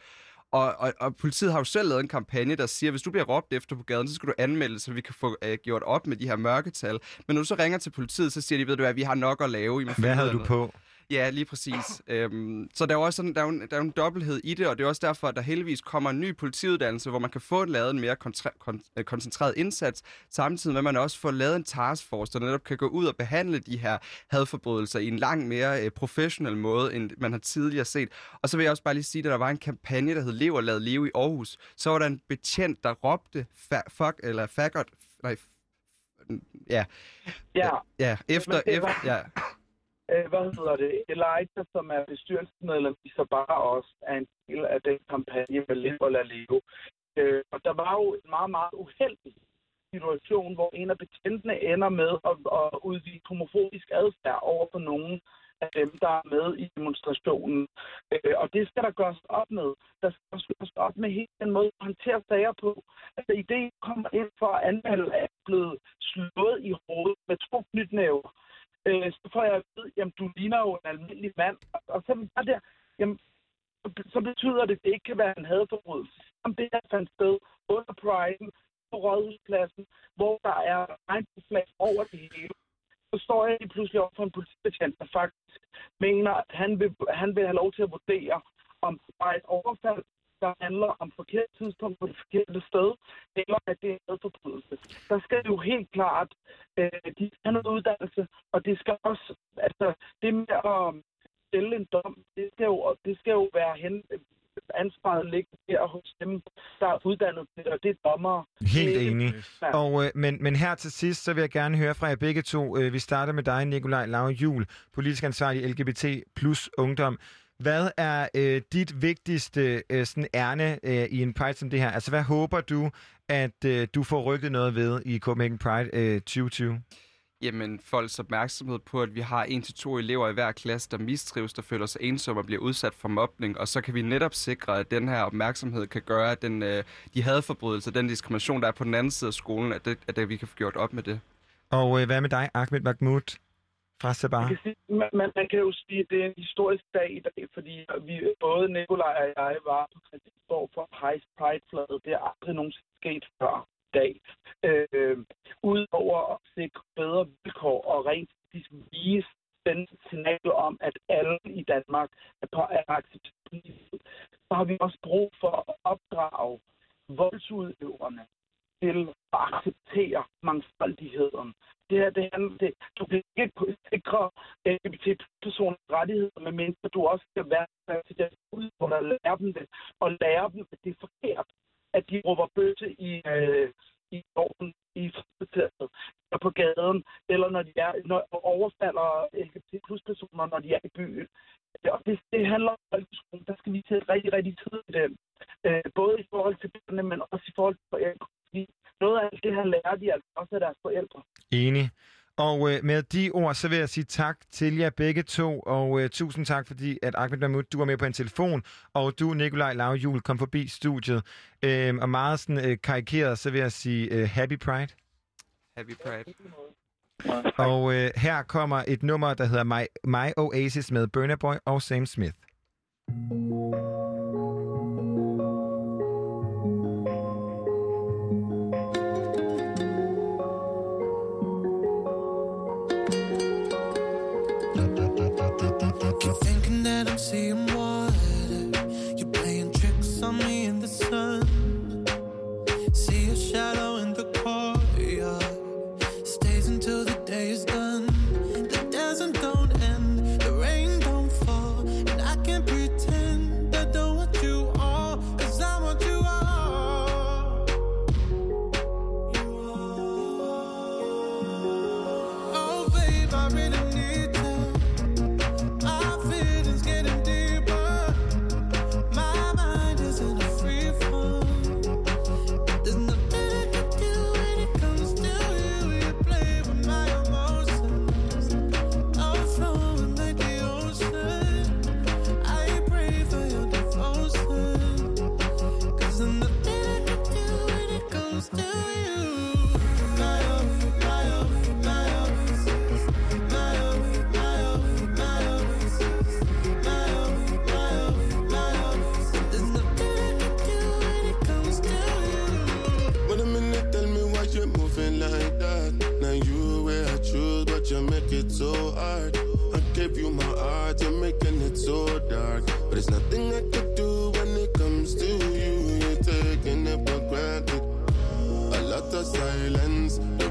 Og, og, og politiet har jo selv lavet en kampagne, der siger, at hvis du bliver råbt efter på gaden, så skal du anmelde, så vi kan få øh, gjort op med de her mørketal. Men når du så ringer til politiet, så siger de, ved du hvad, vi har nok at lave. I Hvad havde du noget." på? Ja, lige præcis. øhm, så der er jo også sådan, der er en, der er en dobbelthed i det, og det er også derfor, at der heldigvis kommer en ny politiuddannelse, hvor man kan få lavet en mere kontra- kon- øh, koncentreret indsats, samtidig med, at man også får lavet en taskforce, der netop kan gå ud og behandle de her hadforbrydelser i en langt mere øh, professionel måde, end man har tidligere set. Og så vil jeg også bare lige sige, at der var en kampagne, der hed Lev og Lad Leve i Aarhus. Så var der en betjent, der råbte fa- fuck, eller faggot, nej, ja, Ja, ja, efter, det efter, ja, øh, hvad hedder det? Elijah, som er bestyrelsesmedlem i så bare også er en del af den kampagne med Lev og Lad Øh, og der var jo en meget, meget uheldig situation, hvor en af betjentene ender med at, at udvise homofobisk adfærd over for nogen af dem, der er med i demonstrationen. Øh, og det skal der gøres op med. Der skal også gøres op med hele den måde at håndtere sager på. Altså, i det kommer ind for at anmelde, at blevet slået i hovedet med to knytnæver øh, så får jeg at vide, jamen du ligner jo en almindelig mand. Og, og så er det, jamen, så- så betyder det, at det ikke kan være en hadforbrydelse. Om det her fandt sted under Pride på Rådhuspladsen, hvor der er regnbogflag over det hele. Så står jeg lige pludselig op for en politibetjent, der faktisk mener, at han vil, han vil have lov til at vurdere, om det var et overfald, der handler om forkert tidspunkt på det forkerte sted, eller at det er en hadforbrydelse. Der skal jo helt klart, øh, de have noget uddannelse, og det skal også, altså det med at stille en dom, det skal jo, det skal jo være hen, ansvaret ligger der hos dem, der er uddannet til det, og det er dommere. Helt enig. Og, øh, men, men her til sidst, så vil jeg gerne høre fra jer begge to. Øh, vi starter med dig, Nikolaj Lauer Jul, politisk ansvarlig LGBT plus ungdom. Hvad er øh, dit vigtigste øh, sådan ærne øh, i en Pride som det her? Altså, hvad håber du, at øh, du får rykket noget ved i Copenhagen Pride øh, 2020? jamen, folks opmærksomhed på, at vi har en til to elever i hver klasse, der mistrives, der føler sig ensomme og bliver udsat for mobning. Og så kan vi netop sikre, at den her opmærksomhed kan gøre, at den, øh, de hadforbrydelser, den diskrimination, der er på den anden side af skolen, at, det, at det, vi kan få gjort op med det. Og øh, hvad med dig, Ahmed Mahmoud fra Man kan, sige, man, man, kan jo sige, at det er en historisk dag i dag, fordi vi, både Nikolaj og jeg var på Christiansborg for Heist Pride-flaget. Det er aldrig nogensinde sket før dag. Øh, Udover at sikre bedre vilkår og rent faktisk vise den signal om, at alle i Danmark er, på, er acceptabelt, så har vi også brug for at opdrage voldsudøverne til at acceptere mangfoldigheden. Det her, det handler, det, du kan ikke sikre øh, LGBT-personers rettigheder, medmindre du også skal være til deres udfordrer og lære dem det, og lære dem, at det er forkert, at de råber bøsse i, øh, i orden i frikvarteret, eller på gaden, eller når de er, når overfalder LGBT plus personer, når de er i byen. Og det, det handler om folkeskolen. Der skal vi til rigtig, rigtig tid i den. Øh, både i forhold til børnene, men også i forhold til forældre. Fordi noget af alt det her lærer de altså også af deres forældre. Enig. Og øh, med de ord, så vil jeg sige tak til jer begge to, og øh, tusind tak, fordi at Ahmed Mahmoud, du var med på en telefon, og du, Nikolaj Lavjul, kom forbi studiet. Øh, og meget sådan øh, karikeret, så vil jeg sige øh, Happy Pride. Happy Pride. Og øh, her kommer et nummer, der hedder My, My Oasis med Burna Boy og Sam Smith.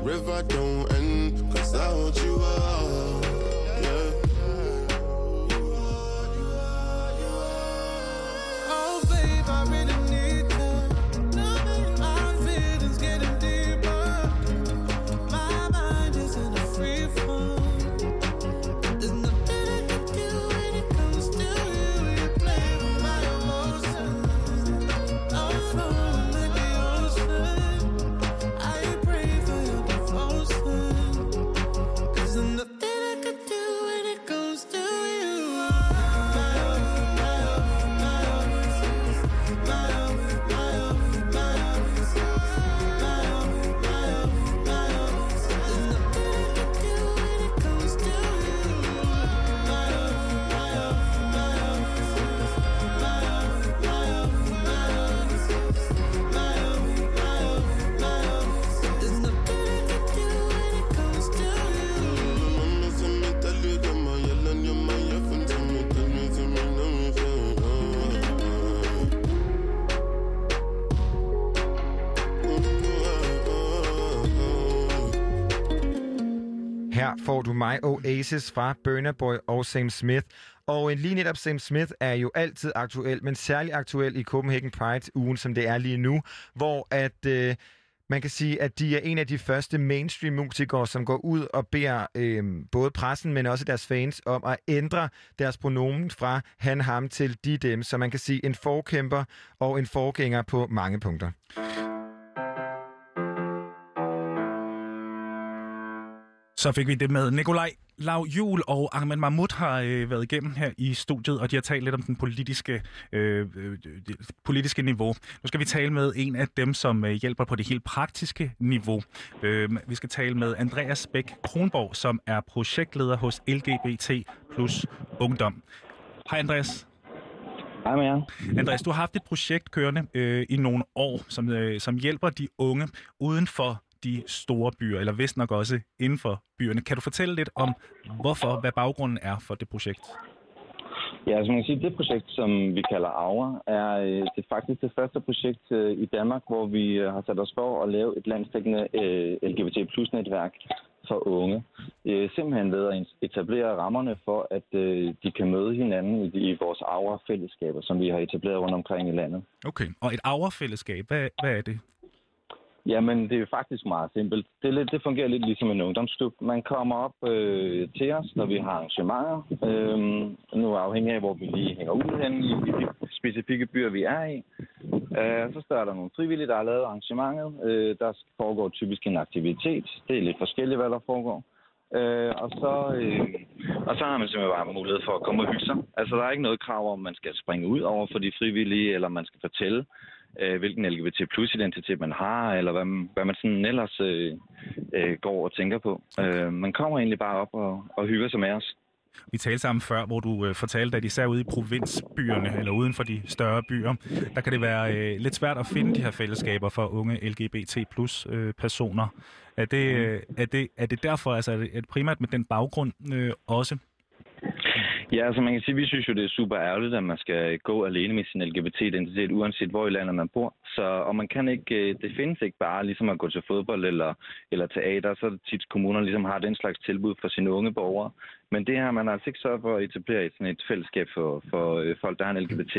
River don't end. Cause I want får du mig Oasis fra Burner Boy og Sam Smith. Og lige netop Sam Smith er jo altid aktuel, men særlig aktuel i Copenhagen Pride-ugen, som det er lige nu, hvor at... Øh, man kan sige, at de er en af de første mainstream-musikere, som går ud og beder øh, både pressen, men også deres fans om at ændre deres pronomen fra han, ham til de, dem. Så man kan sige en forkæmper og en forgænger på mange punkter. Så fik vi det med Nikolaj Lav Jul og Ahmed Mahmoud har øh, været igennem her i studiet, og de har talt lidt om den politiske, øh, øh, det politiske niveau. Nu skal vi tale med en af dem, som øh, hjælper på det helt praktiske niveau. Øh, vi skal tale med Andreas Bæk Kronborg, som er projektleder hos LGBT plus Ungdom. Hej Andreas. Hej med jer. Andreas, du har haft et projekt kørende øh, i nogle år, som, øh, som hjælper de unge uden for de store byer, eller vist nok også inden for byerne. Kan du fortælle lidt om, hvorfor, hvad baggrunden er for det projekt? Ja, altså man kan sige, det projekt, som vi kalder Aura, er øh, det er faktisk det første projekt øh, i Danmark, hvor vi øh, har sat os for at lave et landsdækkende øh, LGBT plus netværk for unge. Simpelthen ved at etablere rammerne for, at de kan møde hinanden i, de, i vores Aura-fællesskaber, som vi har etableret rundt omkring i landet. Okay, og et Aura-fællesskab, hvad, hvad er det? Jamen, det er faktisk meget simpelt. Det, lidt, det fungerer lidt ligesom en ungdomsklub. Man kommer op øh, til os, når vi har arrangementer. Øh, nu afhængig af, hvor vi lige hænger ud hen i, i de specifikke byer, vi er i. Øh, så starter nogle frivillige, der har lavet arrangementet. Øh, der foregår typisk en aktivitet. Det er lidt forskelligt, hvad der foregår. Øh, og, så, øh, og så har man simpelthen bare mulighed for at komme og hygge sig. Altså, der er ikke noget krav om, man skal springe ud over for de frivillige, eller man skal fortælle, øh, hvilken LGBT plus identitet man har, eller hvad, man- hvad man sådan ellers øh, øh, går og tænker på. Øh, man kommer egentlig bare op og, og hygger sig med os. Vi talte sammen før, hvor du øh, fortalte, at især ude i provinsbyerne, eller uden for de større byer, der kan det være øh, lidt svært at finde de her fællesskaber for unge LGBT plus øh, personer. Er det, øh, er, det, er det derfor, altså er det primært med den baggrund øh, også? Ja, altså man kan sige, vi synes jo, det er super ærgerligt, at man skal gå alene med sin LGBT-identitet, uanset hvor i landet man bor. Så, og man kan ikke, øh, det findes ikke bare ligesom at gå til fodbold eller, eller teater, så er det tit kommuner ligesom har den slags tilbud for sine unge borgere. Men det her, man har altså ikke sørget for at etablere et, sådan et fællesskab for, for øh, folk, der har en LGBT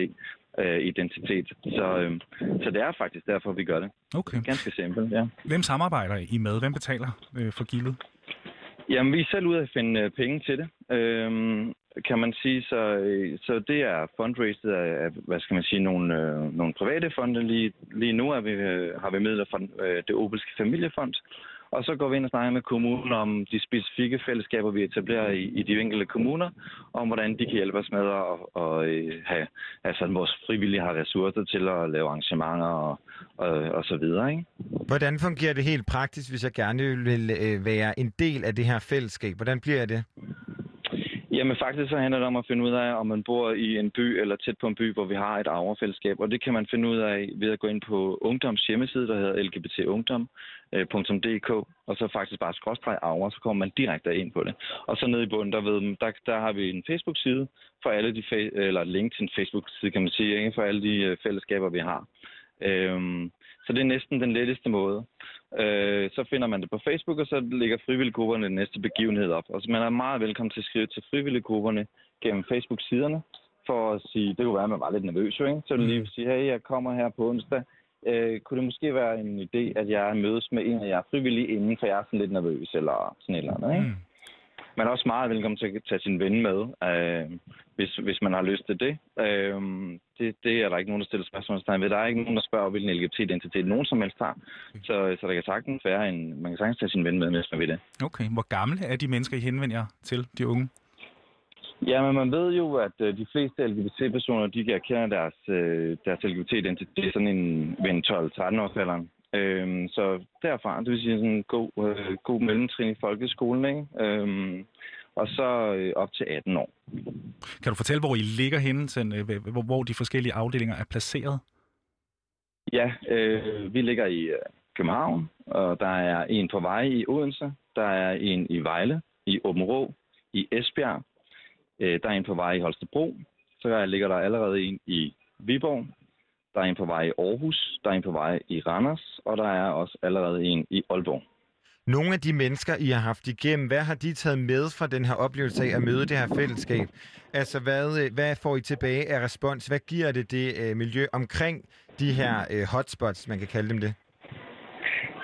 øh, identitet. Så, øh, så det er faktisk derfor, vi gør det. Okay. Ganske simpelt, ja. Hvem samarbejder I med? Hvem betaler øh, for gildet? Jamen, vi er selv ude at finde øh, penge til det, øhm, kan man sige. Så, øh, så det er fundraiset af, af, hvad skal man sige, nogle, øh, nogle private fonde. Lige, lige nu er vi, øh, har vi midler fra øh, det Obelske Familiefond. Og så går vi ind og snakker med kommunen om de specifikke fællesskaber, vi etablerer i, i de enkelte kommuner, om hvordan de kan hjælpe os med at, at, at øh, have, altså vores frivillige har ressourcer til at lave arrangementer og, og, og så videre. Ikke? Hvordan fungerer det helt praktisk, hvis jeg gerne vil øh, være en del af det her fællesskab? Hvordan bliver det? Jamen faktisk så handler det om at finde ud af, om man bor i en by eller tæt på en by, hvor vi har et arverfællesskab. Og det kan man finde ud af ved at gå ind på Ungdoms hjemmeside, der hedder lgbtungdom.dk, øh, og så faktisk bare skråstreg arver, så kommer man direkte ind på det. Og så nede i bunden, der, ved, der, der har vi en Facebook-side for alle de, fa- eller link til en Facebook-side, kan man sige, ikke? for alle de øh, fællesskaber, vi har. Øhm, så det er næsten den letteste måde. Øh, så finder man det på Facebook, og så ligger frivilliggrupperne den næste begivenhed op. Og så man er meget velkommen til at skrive til frivilliggrupperne gennem Facebook-siderne, for at sige, det kunne være, at man var lidt nervøs, ikke? Så vil lige sige, hey, jeg kommer her på onsdag. Øh, kunne det måske være en idé, at jeg mødes med en af jer frivillige inden, for jeg er sådan lidt nervøs, eller sådan et eller andet, ikke? Mm. Man er også meget velkommen til at tage sin ven med, øh, hvis, hvis man har lyst til det. Øh, det. Det er der ikke nogen, der stiller spørgsmålstegn ved. Der er ikke nogen, der spørger, hvilken LGBT-identitet nogen som helst har. Så, så der kan sagtens være en, man kan sagtens tage sin ven med, hvis man vil det. Okay, hvor gamle er de mennesker, I henvender jer til, de unge? Ja, men man ved jo, at øh, de fleste LGBT-personer, de kan erkende deres, øh, deres LGBT-identitet sådan en, ved en 12-13 års alderen. Øhm, så derfra, det vil sige sådan en god, øh, god mellemtrin i folkeskolen, ikke? Øhm, og så øh, op til 18 år. Kan du fortælle, hvor I ligger henne, sådan, øh, hvor, hvor de forskellige afdelinger er placeret? Ja, øh, vi ligger i øh, København, og der er en på vej i Odense, der er en i Vejle, i Åben Rå, i Esbjerg, øh, der er en på vej i Holstebro, så ligger der allerede en i Viborg, der er en på vej i Aarhus, der er en på vej i Randers, og der er også allerede en i Aalborg. Nogle af de mennesker, I har haft igennem, hvad har de taget med fra den her oplevelse af at møde det her fællesskab? Altså, hvad, øh, hvad får I tilbage af respons? Hvad giver det det øh, miljø omkring de her øh, hotspots, man kan kalde dem det?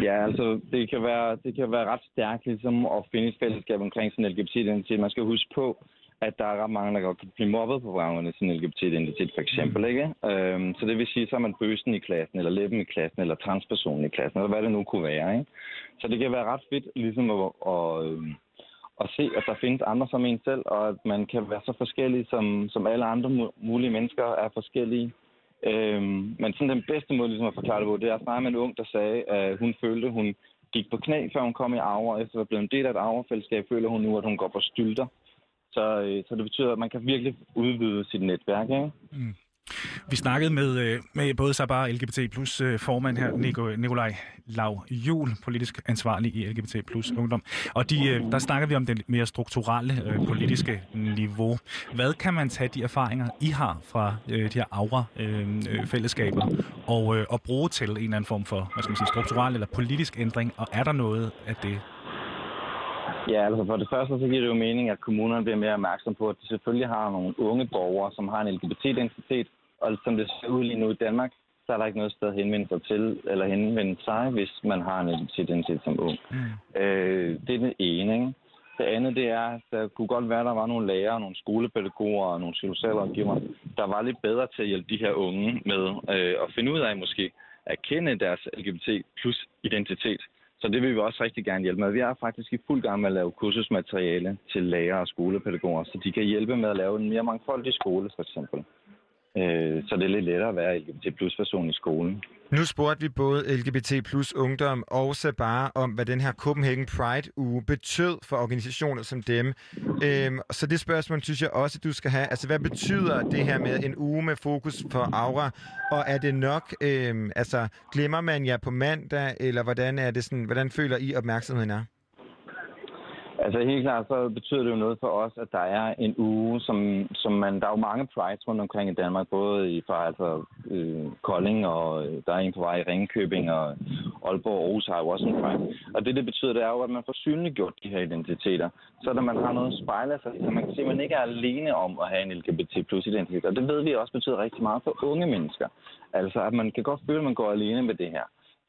Ja, altså det kan være, det kan være ret stærkt ligesom at finde et fællesskab omkring sådan en LGBT-identitet. Man skal huske på, at der er ret mange, der godt kan blive mobbet på baggrund af sin LGBT-identitet, for eksempel. Mm. Ikke? Øhm, så det vil sige, så er man bøsen i klassen, eller læben i klassen, eller transpersonen i klassen, eller hvad det nu kunne være. Ikke? Så det kan være ret fedt ligesom at, at, øhm, at se, at der findes andre som en selv, og at man kan være så forskellig, som, som alle andre mu- mulige mennesker er forskellige. Øhm, men sådan den bedste måde ligesom at forklare det på, det er at snakke med en ung, der sagde, at hun følte, hun gik på knæ, før hun kom i og efter at være blevet en del af et Aura-fællesskab, føler hun nu, at hun går på stylter. Så, øh, så det betyder, at man kan virkelig udvide sit netværk. Ikke? Mm. Vi snakkede med, øh, med både Sabar LGBT plus øh, formand her, Nikolaj Lav Jul, politisk ansvarlig i LGBT plus ungdom. Og de, øh, der snakker vi om det mere strukturelle øh, politiske niveau. Hvad kan man tage de erfaringer, I har fra øh, de her aura-fællesskaber øh, og, øh, og bruge til en eller anden form for hvad skal man sige, strukturel eller politisk ændring? Og er der noget af det, Ja, altså for det første, så giver det jo mening, at kommunerne bliver mere opmærksom på, at de selvfølgelig har nogle unge borgere, som har en LGBT-identitet, og som det ser ud lige nu i Danmark, så er der ikke noget sted at henvende sig til, eller henvende sig, hvis man har en LGBT-identitet som ung. Mm. Øh, det er det ene, ikke? Det andet, det er, at der kunne godt være, at der var nogle lærere, nogle skolepædagoger og nogle socialrådgivere, der var lidt bedre til at hjælpe de her unge med øh, at finde ud af måske at kende deres LGBT plus identitet. Så det vil vi også rigtig gerne hjælpe med. Vi er faktisk i fuld gang med at lave kursusmateriale til lærere og skolepædagoger, så de kan hjælpe med at lave en mere mangfoldig skole, for eksempel. Øh, så det er lidt lettere at være LGBT plus person i skolen. Nu spurgte vi både LGBT plus ungdom og Sabar om, hvad den her Copenhagen Pride uge betød for organisationer som dem. Øhm, så det spørgsmål synes jeg også, du skal have. Altså, hvad betyder det her med en uge med fokus på aura? Og er det nok, øhm, altså, glemmer man jer på mandag, eller hvordan er det sådan, hvordan føler I opmærksomheden er? Altså helt klart, så betyder det jo noget for os, at der er en uge, som, som man... Der er jo mange prides rundt omkring i Danmark, både i fra altså, øh, Kolding, og øh, der er en på vej i Ringkøbing, og Aalborg og Aarhus har jo også en pride. Og det, det betyder, det er jo, at man får synliggjort de her identiteter, så at man har noget at spejle sig i, så man kan se, at man ikke er alene om at have en LGBT plus identitet. Og det ved vi også betyder rigtig meget for unge mennesker. Altså, at man kan godt føle, at man går alene med det her.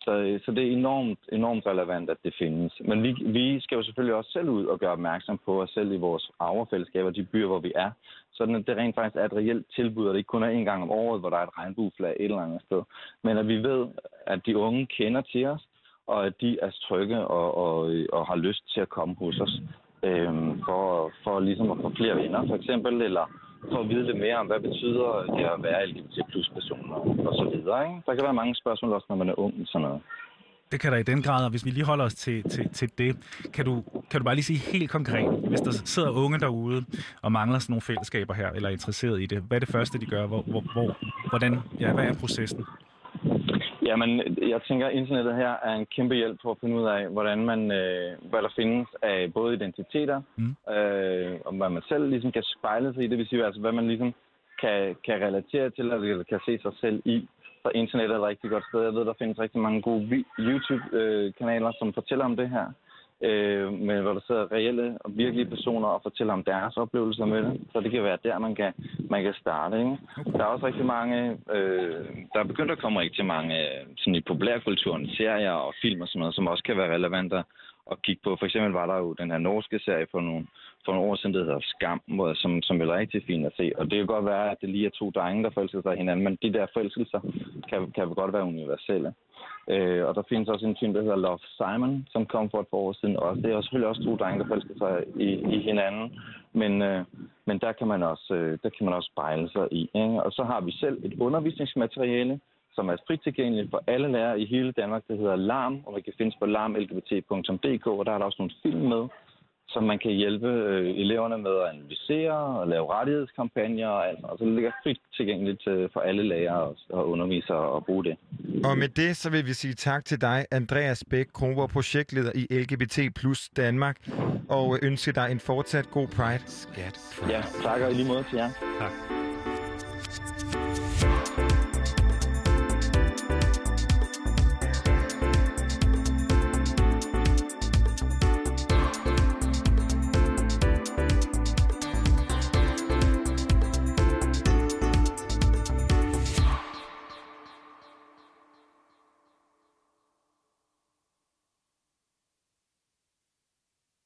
Så, øh, så det er enormt, enormt relevant, at det findes. Men vi, vi skal jo selvfølgelig også selv ud og gøre opmærksom på os selv i vores arverfællesskaber, de byer, hvor vi er. Sådan at det rent faktisk er et reelt tilbud, og det ikke kun er en gang om året, hvor der er et regnbueflag et eller andet sted. Men at vi ved, at de unge kender til os, og at de er trygge og, og, og har lyst til at komme hos os. Øhm, for, for ligesom at få flere venner, for eksempel, eller for at vide lidt mere om, hvad betyder det at være LGBT plus personer og så videre. Ikke? Der kan være mange spørgsmål også, når man er ung og sådan noget. Det kan der i den grad, og hvis vi lige holder os til, til, til det, kan du, kan du bare lige sige helt konkret, hvis der sidder unge derude og mangler sådan nogle fællesskaber her, eller er interesseret i det, hvad er det første, de gør? Hvor, hvor, hvor, hvordan, ja, hvad er processen? Jamen, jeg tænker, at internettet her er en kæmpe hjælp på at finde ud af, hvordan man, øh, hvad der findes af både identiteter, mm. øh, og hvad man selv ligesom kan spejle sig i. Det vil sige, altså, hvad man ligesom kan, kan relatere til, eller kan se sig selv i. Så internettet er et rigtig godt sted. Jeg ved, der findes rigtig mange gode YouTube-kanaler, som fortæller om det her. Øh, men hvor der sidder reelle og virkelige personer og fortæller om deres oplevelser med det. Så det kan være der, man kan, man kan starte. Ikke? Der er også rigtig mange, øh, der er begyndt at komme rigtig mange øh, sådan i populærkulturen, serier og film og sådan noget, som også kan være relevante at kigge på. For eksempel var der jo den her norske serie for nogle, for nogle år siden, der hedder Skam, hvor, som, som er rigtig fint at se. Og det kan godt være, at det lige er to drenge, der forelsker sig hinanden, men de der forelskelser kan, kan godt være universelle. Øh, og der findes også en film, der hedder Love Simon, som kom for et par år siden Og Det er også selvfølgelig også to drenge, der forelsker sig i, i hinanden. Men, øh, men der kan man også, øh, der kan man også spejle sig i. Ikke? Og så har vi selv et undervisningsmateriale, som er frit tilgængeligt for alle lærere i hele Danmark. Det hedder LARM, og man kan findes på larmlgbt.dk, og der er der også nogle film med, som man kan hjælpe øh, eleverne med at analysere og lave rettighedskampagner og alt. Og så det ligger frit tilgængeligt øh, for alle lærere og, og undervisere at bruge det. Og med det, så vil vi sige tak til dig, Andreas Bæk, Kronborg, projektleder i LGBT Plus Danmark, og ønske dig en fortsat god Pride. Skat Ja, tak og i lige måde til jer. Tak.